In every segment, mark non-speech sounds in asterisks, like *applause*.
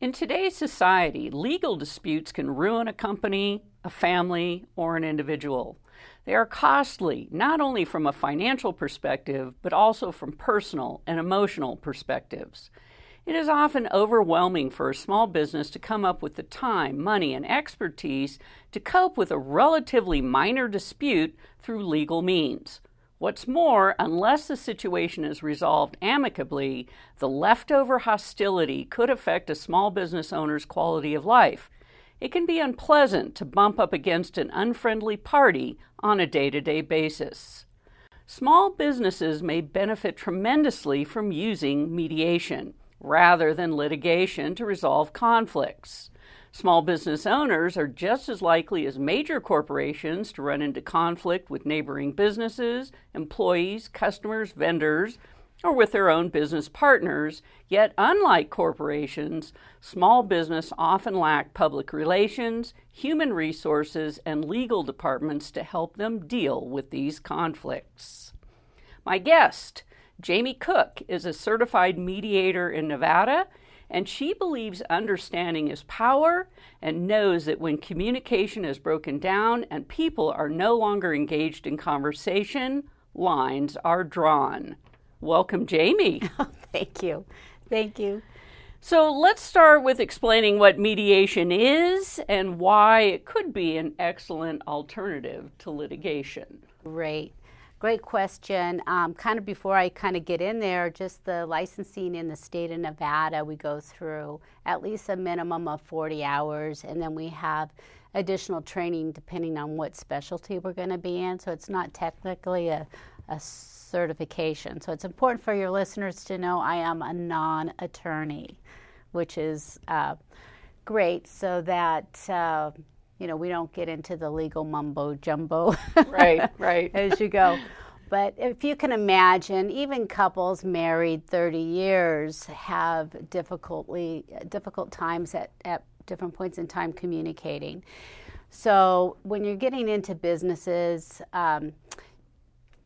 In today's society, legal disputes can ruin a company, a family, or an individual. They are costly, not only from a financial perspective, but also from personal and emotional perspectives. It is often overwhelming for a small business to come up with the time, money, and expertise to cope with a relatively minor dispute through legal means. What's more, unless the situation is resolved amicably, the leftover hostility could affect a small business owner's quality of life. It can be unpleasant to bump up against an unfriendly party on a day to day basis. Small businesses may benefit tremendously from using mediation rather than litigation to resolve conflicts. Small business owners are just as likely as major corporations to run into conflict with neighboring businesses, employees, customers, vendors, or with their own business partners. Yet, unlike corporations, small business often lack public relations, human resources, and legal departments to help them deal with these conflicts. My guest, Jamie Cooke, is a certified mediator in Nevada and she believes understanding is power and knows that when communication is broken down and people are no longer engaged in conversation, lines are drawn. Welcome, Jamie. *laughs* Oh, thank you. Thank you. So let's start with explaining what mediation is and why it could be an excellent alternative to litigation. Great. Great question. Um, kind of before I kind of get in there, just the licensing in the state of Nevada, we go through at least a minimum of 40 hours, and then we have additional training depending on what specialty we're going to be in. So it's not technically a, a certification. So it's important for your listeners to know I am a non attorney, which is uh, great so that. Uh, you know, we don't get into the legal mumbo jumbo. right, right. *laughs* As you go. But if you can imagine, even couples married 30 years have difficultly difficult times at, at different points in time communicating. So when you're getting into businesses, um,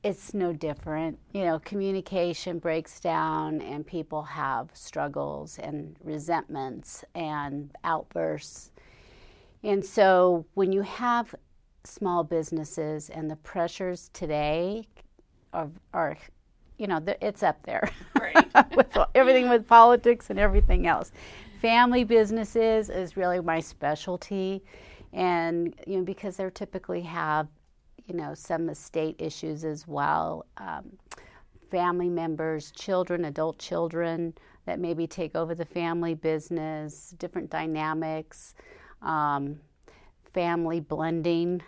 it's no different. You know, communication breaks down and people have struggles and resentments and outbursts and so when you have small businesses and the pressures today are, are you know, it's up there. Right. *laughs* with everything with politics and everything else. Family businesses is really my specialty. And, you know, because they typically have, you know, some estate issues as well. Um, family members, children, adult children that maybe take over the family business, different dynamics um, family blending.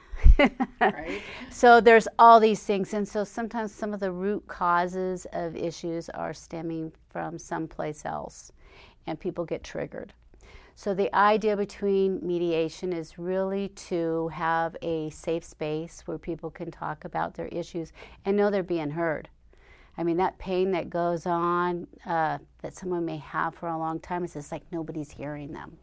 right. *laughs* So there's all these things. And so sometimes some of the root causes of issues are stemming from someplace else, and people get triggered. So the idea between mediation is really to have a safe space where people can talk about their issues and know they're being heard. I mean, that pain that goes on uh, that someone may have for a long time is just like nobody's hearing them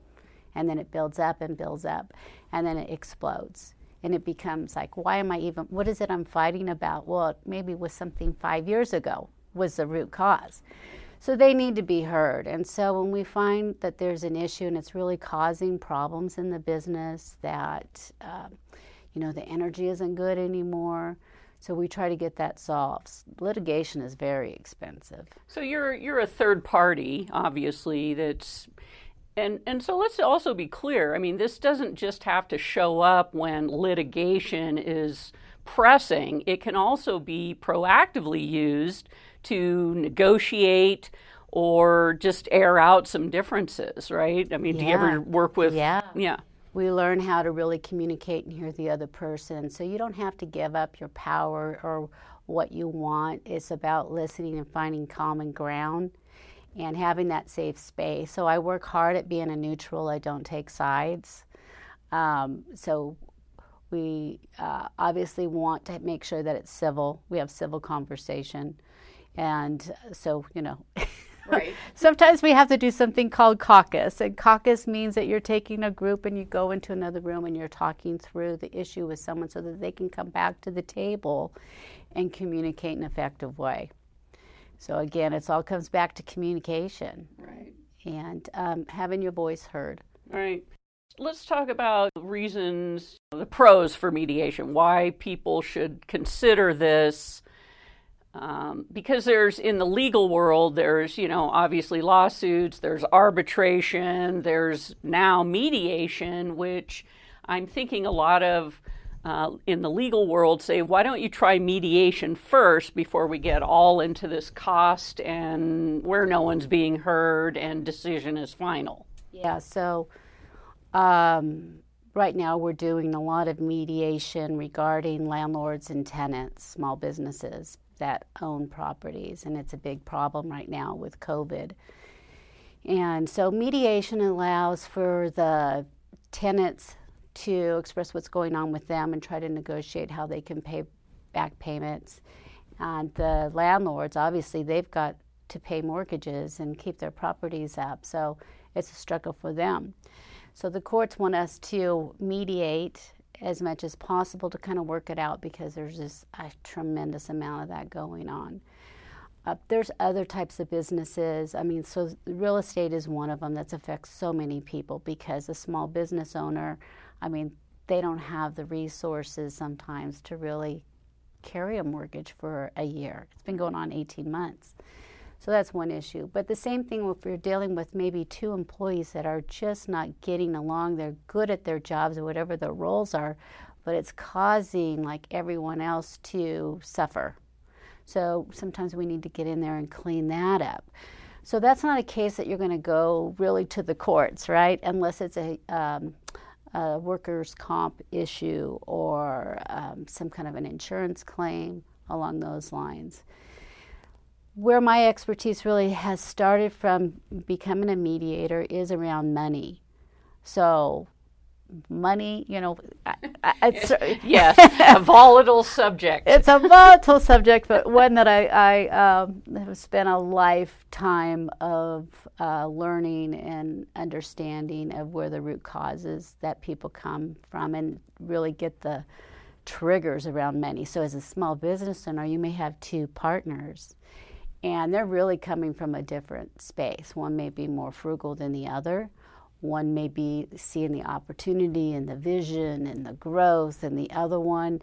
and then it builds up and builds up and then it explodes and it becomes like, why am I even, what is it I'm fighting about? Well, maybe was something five years ago was the root cause. So they need to be heard. And so when we find that there's an issue and it's really causing problems in the business, that, uh, you know, the energy isn't good anymore, so we try to get that solved. Litigation is very expensive. So you're you're a third party, obviously. That's and and so let's also be clear. I mean, this doesn't just have to show up when litigation is pressing. It can also be proactively used to negotiate or just air out some differences, right? I mean, yeah. do you ever work with Yeah. Yeah we learn how to really communicate and hear the other person. So you don't have to give up your power or what you want. It's about listening and finding common ground and having that safe space. So I work hard at being a neutral. I don't take sides. Um, so we uh, obviously want to make sure that it's civil. We have civil conversation, and so you know. Right. *laughs* Sometimes we have to do something called caucus. And caucus means that you're taking a group and you go into another room and you're talking through the issue with someone so that they can come back to the table and communicate in an effective way. So again, it all comes back to communication. Right. And um, having your voice heard. Right. Let's talk about reasons, the pros for mediation, why people should consider this um, because there's in the legal world, there's, you know, obviously lawsuits, there's arbitration, there's now mediation, which I'm thinking a lot of uh, in the legal world say, why don't you try mediation first before we get all into this cost and where no one's being heard and decision is final? Yeah, so um, right now we're doing a lot of mediation regarding landlords and tenants, small businesses, that own properties, and it's a big problem right now with COVID. And so mediation allows for the tenants to express what's going on with them and try to negotiate how they can pay back payments. And the landlords, obviously, they've got to pay mortgages and keep their properties up. So it's a struggle for them. So the courts want us to mediate as much as possible to kind of work it out because there's just a tremendous amount of that going on. Uh, there's other types of businesses. I mean, so real estate is one of them that affects so many people because a small business owner, I mean, they don't have the resources sometimes to really carry a mortgage for a year. It's been going on 18 months. So that's one issue. But the same thing if you're dealing with maybe two employees that are just not getting along, they're good at their jobs or whatever their roles are, but it's causing like everyone else to suffer. So sometimes we need to get in there and clean that up. So that's not a case that you're going to go really to the courts, right? Unless it's a, um, a workers' comp issue or um, some kind of an insurance claim along those lines where my expertise really has started from becoming a mediator is around money. So, money, you know, it's, *laughs* yes, *laughs* a volatile subject. It's a volatile subject, but one that I, I um, have spent a lifetime of uh, learning and understanding of where the root causes that people come from and really get the triggers around money. So, as a small business owner, you may have two partners and they're really coming from a different space. One may be more frugal than the other. One may be seeing the opportunity and the vision and the growth, and the other one,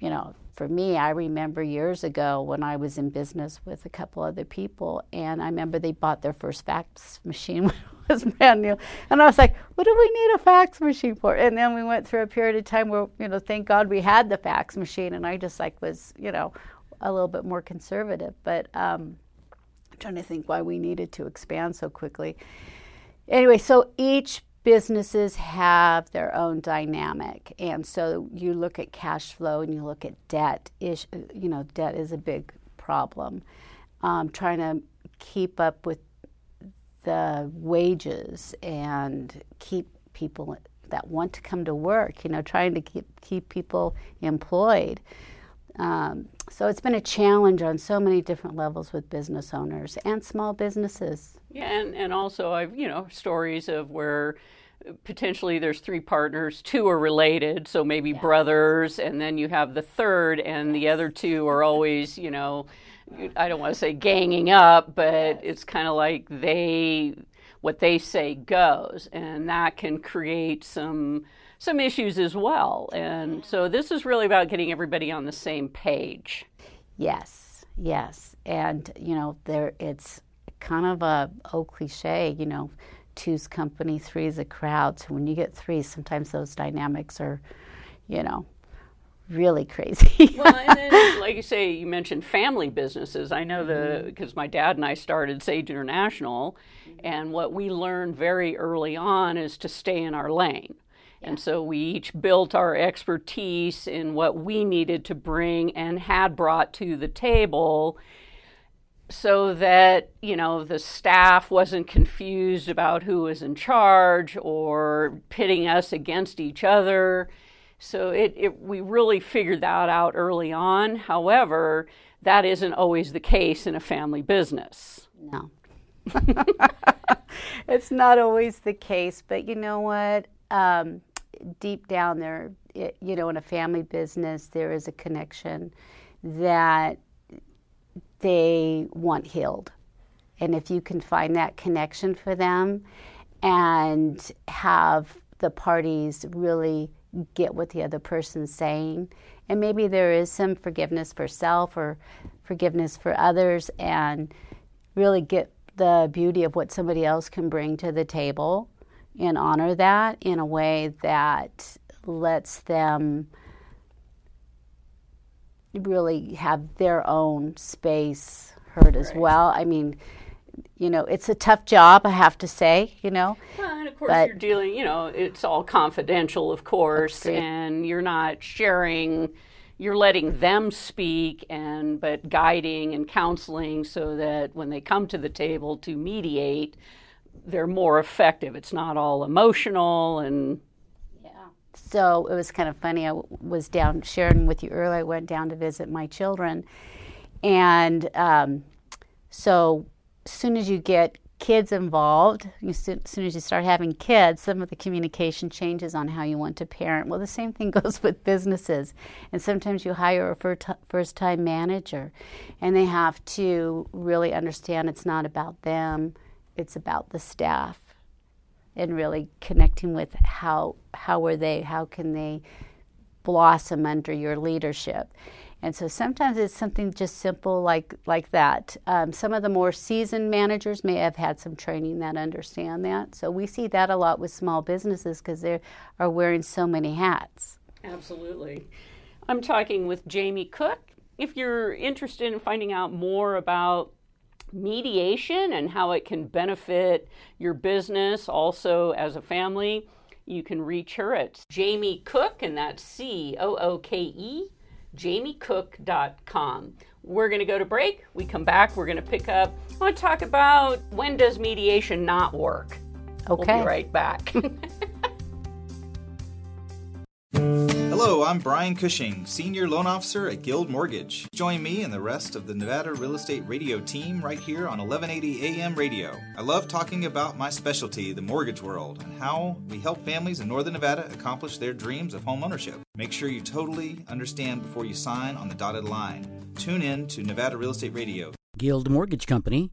you know, for me, I remember years ago when I was in business with a couple other people, and I remember they bought their first fax machine *laughs* when it was brand new, and I was like, "What do we need a fax machine for?" And then we went through a period of time where, you know, thank God we had the fax machine, and I just like was, you know, a little bit more conservative. But um, I'm trying to think why we needed to expand so quickly. Anyway, so each businesses have their own dynamic, and so you look at cash flow and you look at debt. You know, debt is a big problem. Um, trying to keep up with the wages and keep people that want to come to work. You know, trying to keep keep people employed. Um, so it's been a challenge on so many different levels with business owners and small businesses. Yeah, and, and also I've you know stories of where potentially there's three partners, two are related, so maybe yes. brothers, and then you have the third, and the other two are *laughs* always, you know, I don't want to say ganging up, but yes. it's kind of like they what they say goes, and that can create some some issues as well. And so this is really about getting everybody on the same page. Yes, yes, and you know there it's kind of a old cliche, you know, two's company, three's a crowd. So when you get three, sometimes those dynamics are, you know, really crazy. *laughs* well, and then, like you say, you mentioned family businesses. I know the because mm-hmm. my dad and I started Sage International, and what we learned very early on is to stay in our lane. Yeah. And so we each built our expertise in what we needed to bring and had brought to the table so that you know the staff wasn't confused about who was in charge or pitting us against each other. So it, it, we really figured that out early on. However that isn't always the case in a family business. No. *laughs* *laughs* It's not always the case but you know what? Um, deep down there you know in a family business there is a connection that they want healed. And if you can find that connection for them and have the parties really get what the other person's saying, and maybe there is some forgiveness for self or forgiveness for others, and really get the beauty of what somebody else can bring to the table and honor that in a way that lets them really have their own space heard as right. well. I mean, you know, it's a tough job, I have to say, you know. Well, and of course, but, you're dealing, you know, it's all confidential, of course, and you're not sharing, you're letting them speak, and but guiding and counseling so that when they come to the table to mediate, they're more effective. It's not all emotional and yeah. so it was kind of funny. I was down sharing with you earlier. I went down to visit my children, and um, so as soon as you get kids involved, as soon as you start having kids, some of the communication changes on how you want to parent. Well, the same thing *laughs* goes with businesses. And sometimes you hire a first time manager, and they have to really understand it's not about them, it's about the staff and really connecting with how how are they how can they blossom under your leadership. And so sometimes it's something just simple like like that. Um, some of the more seasoned managers may have had some training that understand that. So we see that a lot with small businesses because they are wearing so many hats. Absolutely. I'm talking with jamie cooke. If you're interested in finding out more about mediation and how it can benefit your business also as a family, you can reach her at Jamie Cooke, and that's C O O K E, jamiecooke.com. We're going to go to break. We come back. We're going to pick up. I want to talk about when does mediation not work. Okay. We'll be right back. *laughs* Hello, I'm Brian Cushing, Senior Loan Officer at Guild Mortgage. Join me and the rest of the Nevada Real Estate Radio team right here on 1180 AM radio. I love talking about my specialty, the mortgage world, and how we help families in Northern Nevada accomplish their dreams of home ownership. Make sure you totally understand before you sign on the dotted line. Tune in to Nevada Real Estate Radio. Guild Mortgage Company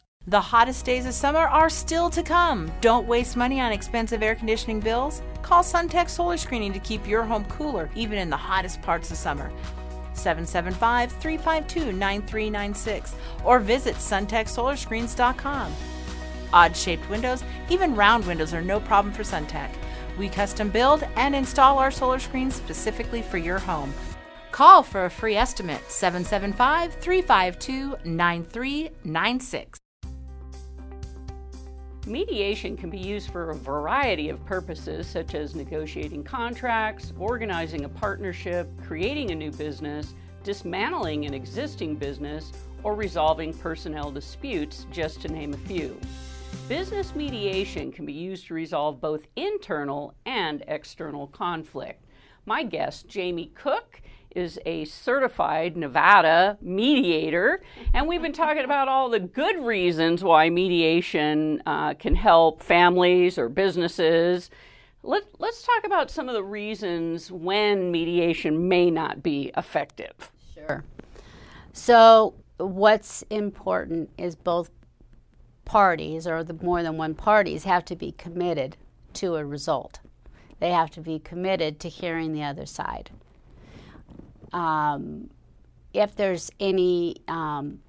The hottest days of summer are still to come. Don't waste money on expensive air conditioning bills. Call Suntech Solar Screening to keep your home cooler even in the hottest parts of summer. 775 352 9396 or visit suntechsolarscreens.com. Odd shaped windows, even round windows, are no problem for Suntech. We custom build and install our solar screens specifically for your home. Call for a free estimate 775 352 9396. Mediation can be used for a variety of purposes, such as negotiating contracts, organizing a partnership, creating a new business, dismantling an existing business, or resolving personnel disputes, just to name a few. Business mediation can be used to resolve both internal and external conflict. My guest, Jamie Cooke, is a certified Nevada mediator, and we've been talking about all the good reasons why mediation uh, can help families or businesses. Let, let's talk about some of the reasons when mediation may not be effective. Sure. So, what's important is both parties, or the more than one parties, have to be committed to a result. They have to be committed to hearing the other side um, if there's any um,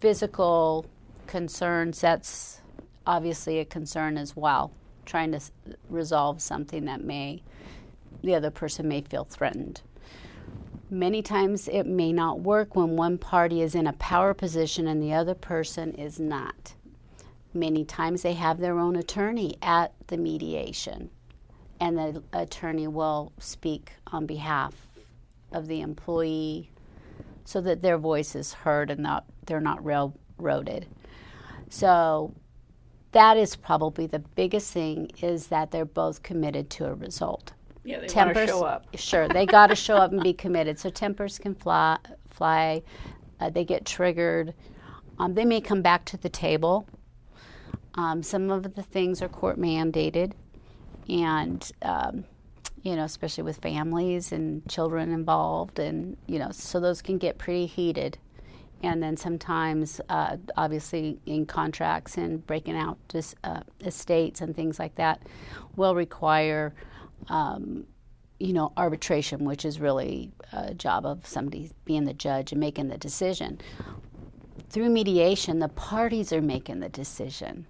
physical concerns, that's obviously a concern as well. Trying to s- resolve something that may, the other person may feel threatened. Many times it may not work when one party is in a power position and the other person is not. Many times they have their own attorney at the mediation, and the attorney will speak on behalf of the employee so that their voice is heard and not they're not railroaded. So that is probably the biggest thing is that they're both committed to a result. Yeah, they tempers, show up. *laughs* Sure, they got to show up and be committed. So tempers can fly. Fly, uh, they get triggered. Um, they may come back to the table. Um, some of the things are court mandated, and um, you know, especially with families and children involved, and you know, so those can get pretty heated. And then sometimes, uh, obviously, in contracts and breaking out just uh, estates and things like that, will require, um, you know, arbitration, which is really a job of somebody being the judge and making the decision. Through mediation, the parties are making the decision.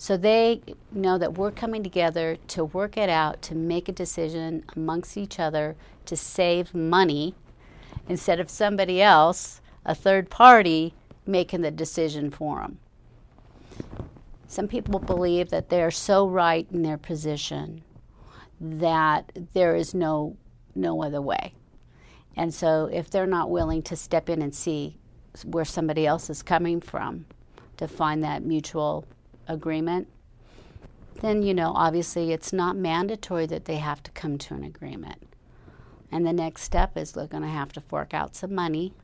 So they know that we're coming together to work it out, to make a decision amongst each other to save money instead of somebody else, a third party, making the decision for them. Some people believe that they're so right in their position that there is no no other way. And so if they're not willing to step in and see where somebody else is coming from to find that mutual agreement, then, you know, obviously it's not mandatory that they have to come to an agreement. And the next step is they're going to have to fork out some money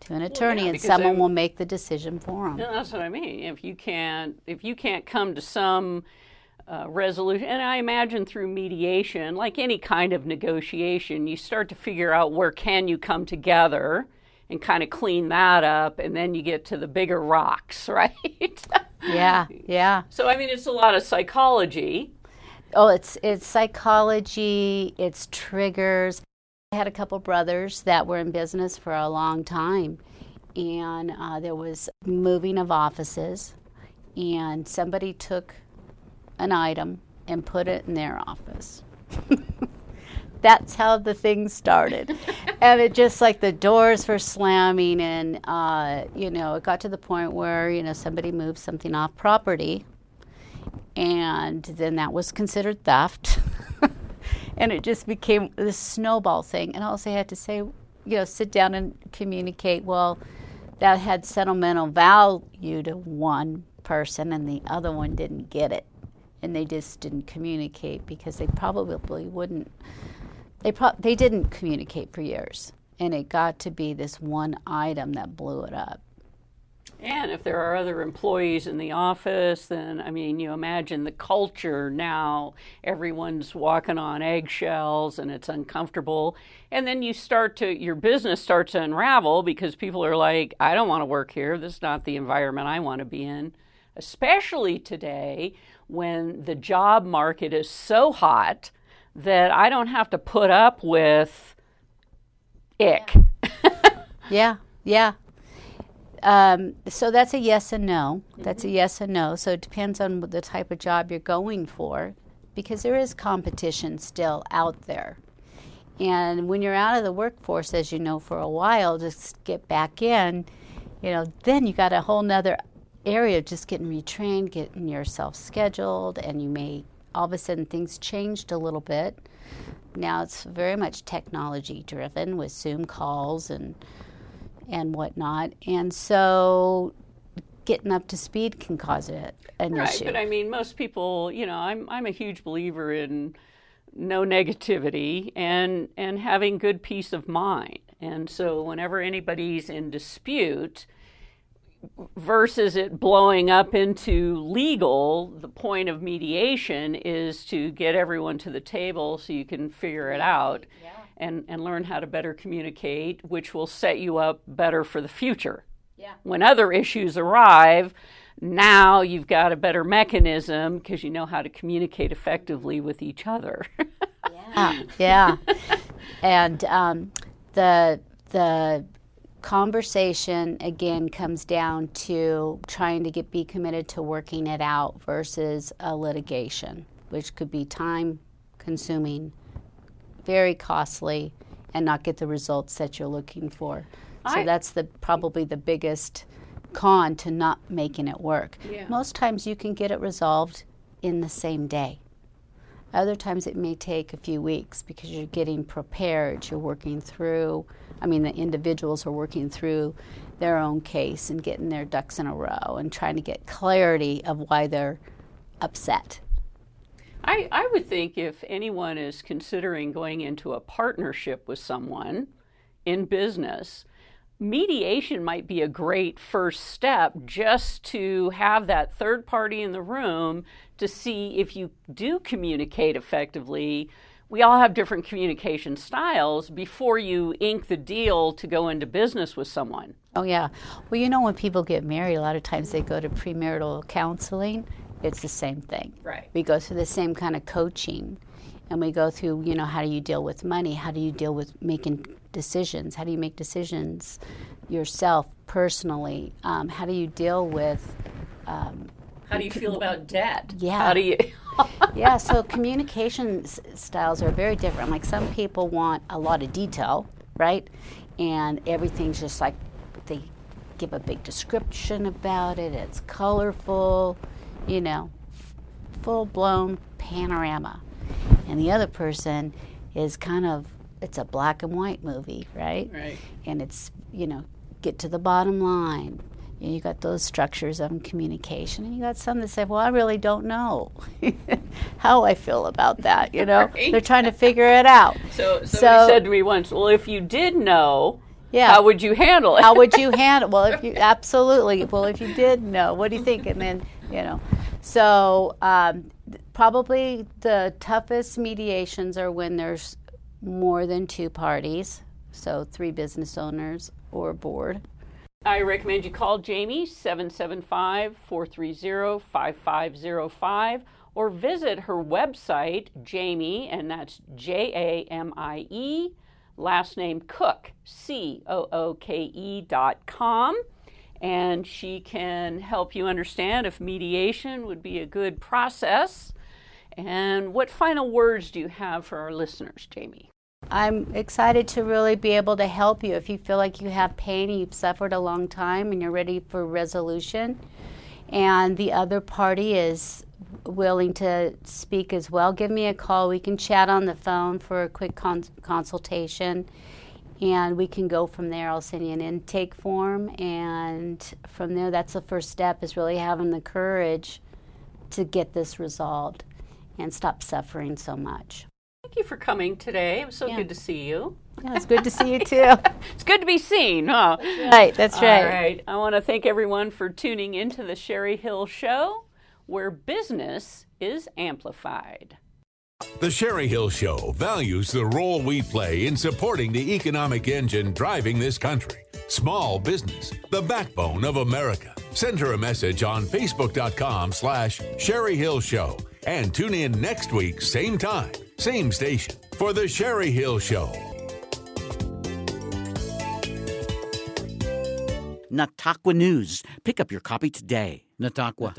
to an attorney, well, yeah, and someone will make the decision for them. That's what I mean. If you can't, if you can't come to some uh, resolution, and I imagine through mediation, like any kind of negotiation, you start to figure out where can you come together and kind of clean that up, and then you get to the bigger rocks, *laughs* right? Yeah, yeah. So I mean, it's a lot of psychology. Oh, it's it's psychology. It's triggers. I had a couple brothers that were in business for a long time, and uh, there was moving of offices, and somebody took an item and put it in their office. *laughs* that's how the thing started. And it just like the doors were slamming, and uh, you know, it got to the point where you know somebody moved something off property, and then that was considered theft. *laughs* and it just became this snowball thing. And also, I had to say, you know, sit down and communicate. Well, that had sentimental value to one person, and the other one didn't get it. And they just didn't communicate because they probably wouldn't they pro- they didn't communicate for years, and it got to be this one item that blew it up. And if there are other employees in the office, then I mean, you imagine the culture now. Everyone's walking on eggshells, and it's uncomfortable. And then you start to your business starts to unravel because people are like, "I don't want to work here. This is not the environment I want to be in." Especially today, when the job market is so hot that I don't have to put up with ick. *laughs* yeah, yeah. Um, so that's a yes and no. That's a mm-hmm. yes and no. So it depends on the type of job you're going for, because there is competition still out there. And when you're out of the workforce, as you know, for a while, just get back in, you know, then you got a whole nother area of just getting retrained, getting yourself scheduled, and you may all of a sudden things changed a little bit. Now it's very much technology driven with Zoom calls and and whatnot, and so getting up to speed can cause it an right, issue. but I mean, most people, you know, I'm I'm a huge believer in no negativity and and having good peace of mind. And so whenever anybody's in dispute versus it blowing up into legal, the point of mediation is to get everyone to the table so you can figure it out Yeah. and, and learn how to better communicate, which will set you up better for the future. Yeah. When other issues arrive, now you've got a better mechanism because you know how to communicate effectively with each other. Yeah, yeah. and um, the the conversation again comes down to trying to get be committed to working it out versus a litigation, which could be time consuming, very costly, and not get the results that you're looking for. So I- that's the probably the biggest con to not making it work. Yeah. Most times you can get it resolved in the same day. Other times it may take a few weeks because you're getting prepared, you're working through, I mean, the individuals are working through their own case and getting their ducks in a row and trying to get clarity of why they're upset. I, I would think if anyone is considering going into a partnership with someone in business, mediation might be a great first step just to have that third party in the room to see if you do communicate effectively. We all have different communication styles before you ink the deal to go into business with someone. Oh, yeah. Well, you know, when people get married, a lot of times they go to premarital counseling. It's the same thing. Right. We go through the same kind of coaching. And we go through, you know, how do you deal with money? How do you deal with making decisions? How do you make decisions yourself personally? Um, how do you deal with um, How do you feel about debt? Yeah. How do you? *laughs* *laughs* yeah, so communication s- styles are very different. Like some people want a lot of detail, right? And everything's just like they give a big description about it. It's colorful, you know, full blown panorama. And the other person is kind of it's a black and white movie, right? Right. And it's, you know, get to the bottom line. And you got those structures of communication, and you got some that say, "Well, I really don't know *laughs* how I feel about that." You know, *laughs* Right. they're trying to figure it out. *laughs* So So- said to me once, "Well, if you did know, Yeah. how would you handle it?" How would you handle? Well, if you absolutely. Well, if you did know, what do you think? And then you know, so um, probably the toughest mediations are when there's more than two parties, so three business owners or board. I recommend you call Jamie 775 430 5505 or visit her website, Jamie, and that's J A M I E, last name Cooke, C O O K E dot com. And she can help you understand if mediation would be a good process. And what final words do you have for our listeners, Jamie? I'm excited to really be able to help you if you feel like you have pain and you've suffered a long time and you're ready for resolution. And the other party is willing to speak as well. Give me a call. We can chat on the phone for a quick con- consultation and we can go from there. I'll send you an intake form and from there that's the first step is really having the courage to get this resolved and stop suffering so much Thank you for coming today. It was so Yeah. good to see you. yeah, it's good to see you too *laughs* It's good to be seen, huh? right that's right All right. I want to thank everyone for tuning into the Cheri Hill Show, where business is amplified. The Cheri Hill Show values the role we play in supporting the economic engine driving this country. Small business, the backbone of America. Send her a message on Facebook.com slash Cheri Hill Show and tune in next week, same time, same station, for the Cheri Hill Show. Nataqua News. Pick up your copy today. Nataqua.